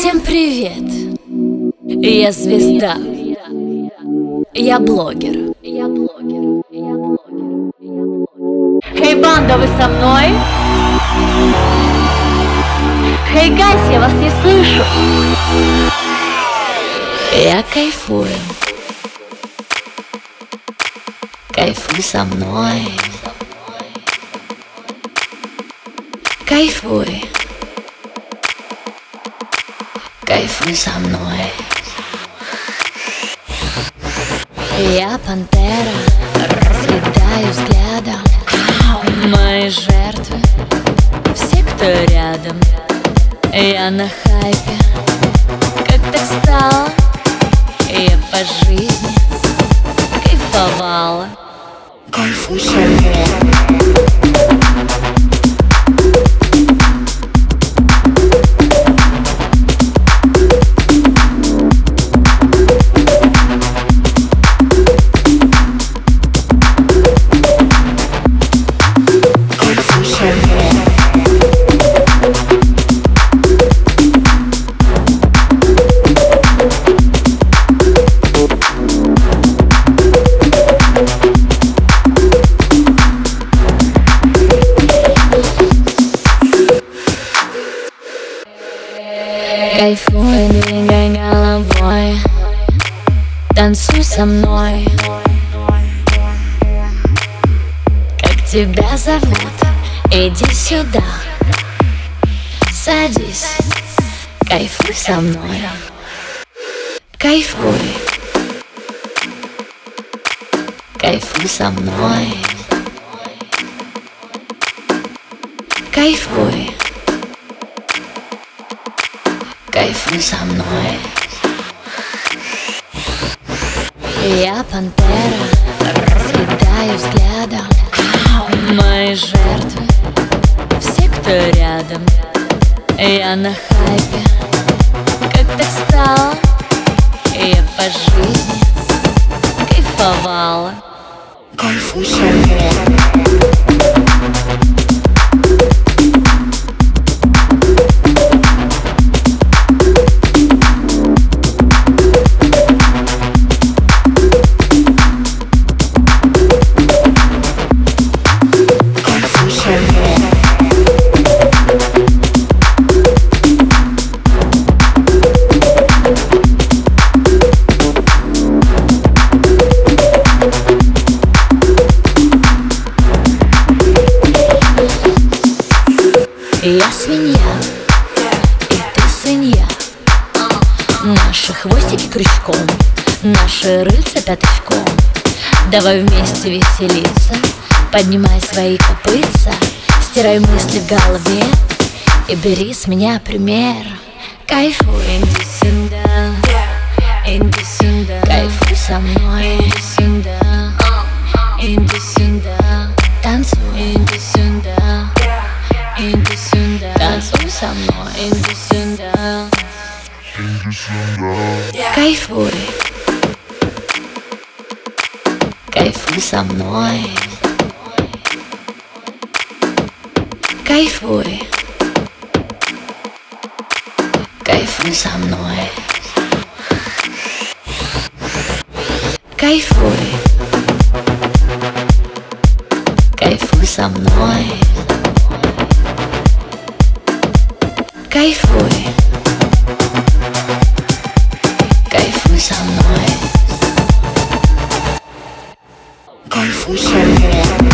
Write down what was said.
Всем привет! Я звезда. Я блогер. Я блогер. Я блогер. Хей, банда, вы со мной? Хей, гайс, я вас не слышу. Я кайфую. Кайфуй со мной. Кайфуй. Кайфуй со мной. Я пантера, разъедаю взглядом. Мои жертвы, все, кто рядом. Я на хайпе, как так стало? Я по жизни кайфовала. Кайфуй со мной со мной. Как тебя зовут? Иди сюда. Садись. Кайфуй со мной. Кайфуй. Кайфуй со мной. Кайфуй. Кайфуй со мной Я пантера Разъедаю взглядом. Мои жертвы Все, кто рядом. Я на хайпе Как так стало Я по жизни Кайфовала. Кайфуй Наши хвостики крючком, наши рыльца пятачком. Давай вместе веселиться, поднимай свои копытца Стирай мысли в голове и бери с меня пример. Кайфуй, иди сюда, иди сюда Кайфуй со мной, иди сюда, иди сюда Танцуй, иди сюда Иди сюда, танцуй со мной, иди сюда Кайфуй Кайфуй со мной Кайфуй Кайфуй со мной Кайфуй Кайфуй со мной Кайфуй Kayfu şöyle